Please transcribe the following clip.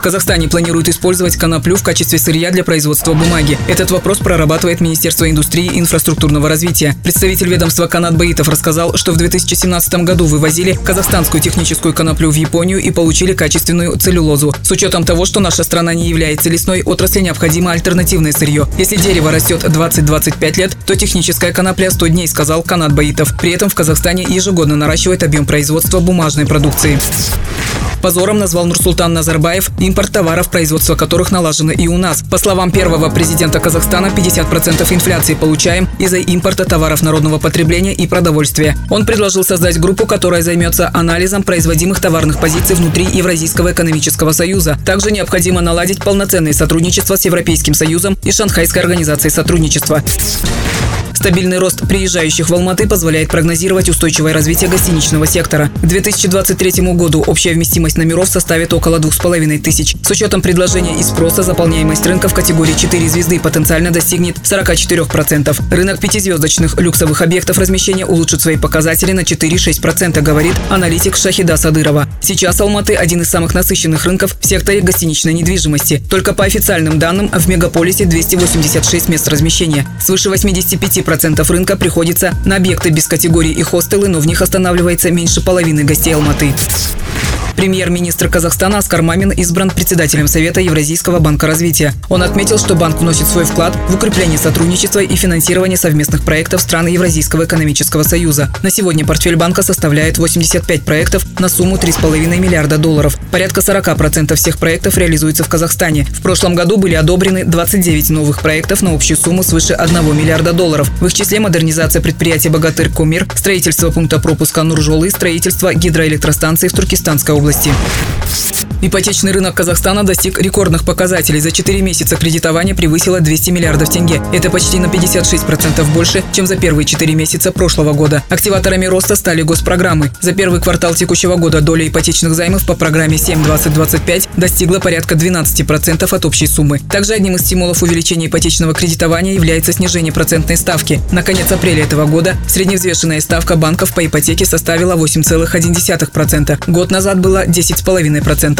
В Казахстане планируют использовать коноплю в качестве сырья для производства бумаги. Этот вопрос прорабатывает Министерство индустрии и инфраструктурного развития. Представитель ведомства Канат Баитов рассказал, что в 2017 году вывозили казахстанскую техническую коноплю в Японию и получили качественную целлюлозу. С учетом того, что наша страна не является лесной отраслью, необходимо альтернативное сырье. Если дерево растет 20-25 лет, то техническая конопля 100 дней, сказал Канат Баитов. При этом в Казахстане ежегодно наращивает объем производства бумажной продукции. Позором назвал Нурсултан Назарбаев импорт товаров, производство которых налажено и у нас. По словам первого президента Казахстана, 50% инфляции получаем из-за импорта товаров народного потребления и продовольствия. Он предложил создать группу, которая займется анализом производимых товарных позиций внутри Евразийского экономического союза. Также необходимо наладить полноценное сотрудничество с Европейским союзом и Шанхайской организацией сотрудничества. Стабильный рост приезжающих в Алматы позволяет прогнозировать устойчивое развитие гостиничного сектора. К 2023 году общая вместимость номеров составит около 2,5 тысяч. С учетом предложения и спроса заполняемость рынка в категории 4 звезды потенциально достигнет 44%. Рынок пятизвездочных люксовых объектов размещения улучшит свои показатели на 4-6%, говорит аналитик Шахида Садырова. Сейчас Алматы – один из самых насыщенных рынков в секторе гостиничной недвижимости. Только по официальным данным в мегаполисе 286 мест размещения. Свыше 85% 10% рынка приходится на объекты без категории и хостелы, но в них останавливается меньше половины гостей Алматы. Премьер-министр Казахстана Аскар Мамин избран председателем Совета Евразийского банка развития. Он отметил, что банк вносит свой вклад в укрепление сотрудничества и финансирование совместных проектов стран Евразийского экономического союза. На сегодня портфель банка составляет 85 проектов на сумму 3,5 миллиарда долларов. Порядка 40% всех проектов реализуется в Казахстане. В прошлом году были одобрены 29 новых проектов на общую сумму свыше 1 миллиарда долларов. В их числе модернизация предприятия «Богатырь-Кумир», строительство пункта пропуска Нуржолы, строительство гидроэлектростанции в Туркестанской области области. Ипотечный рынок Казахстана достиг рекордных показателей. За 4 месяца кредитование превысило 200 миллиардов тенге. Это почти на 56% больше, чем за первые 4 месяца прошлого года. Активаторами роста стали госпрограммы. За первый квартал текущего года доля ипотечных займов по программе 7-20-25 достигла порядка 12% от общей суммы. Также одним из стимулов увеличения ипотечного кредитования является снижение процентной ставки. На конец апреля этого года средневзвешенная ставка банков по ипотеке составила 8,1%. Год назад была 10,5%.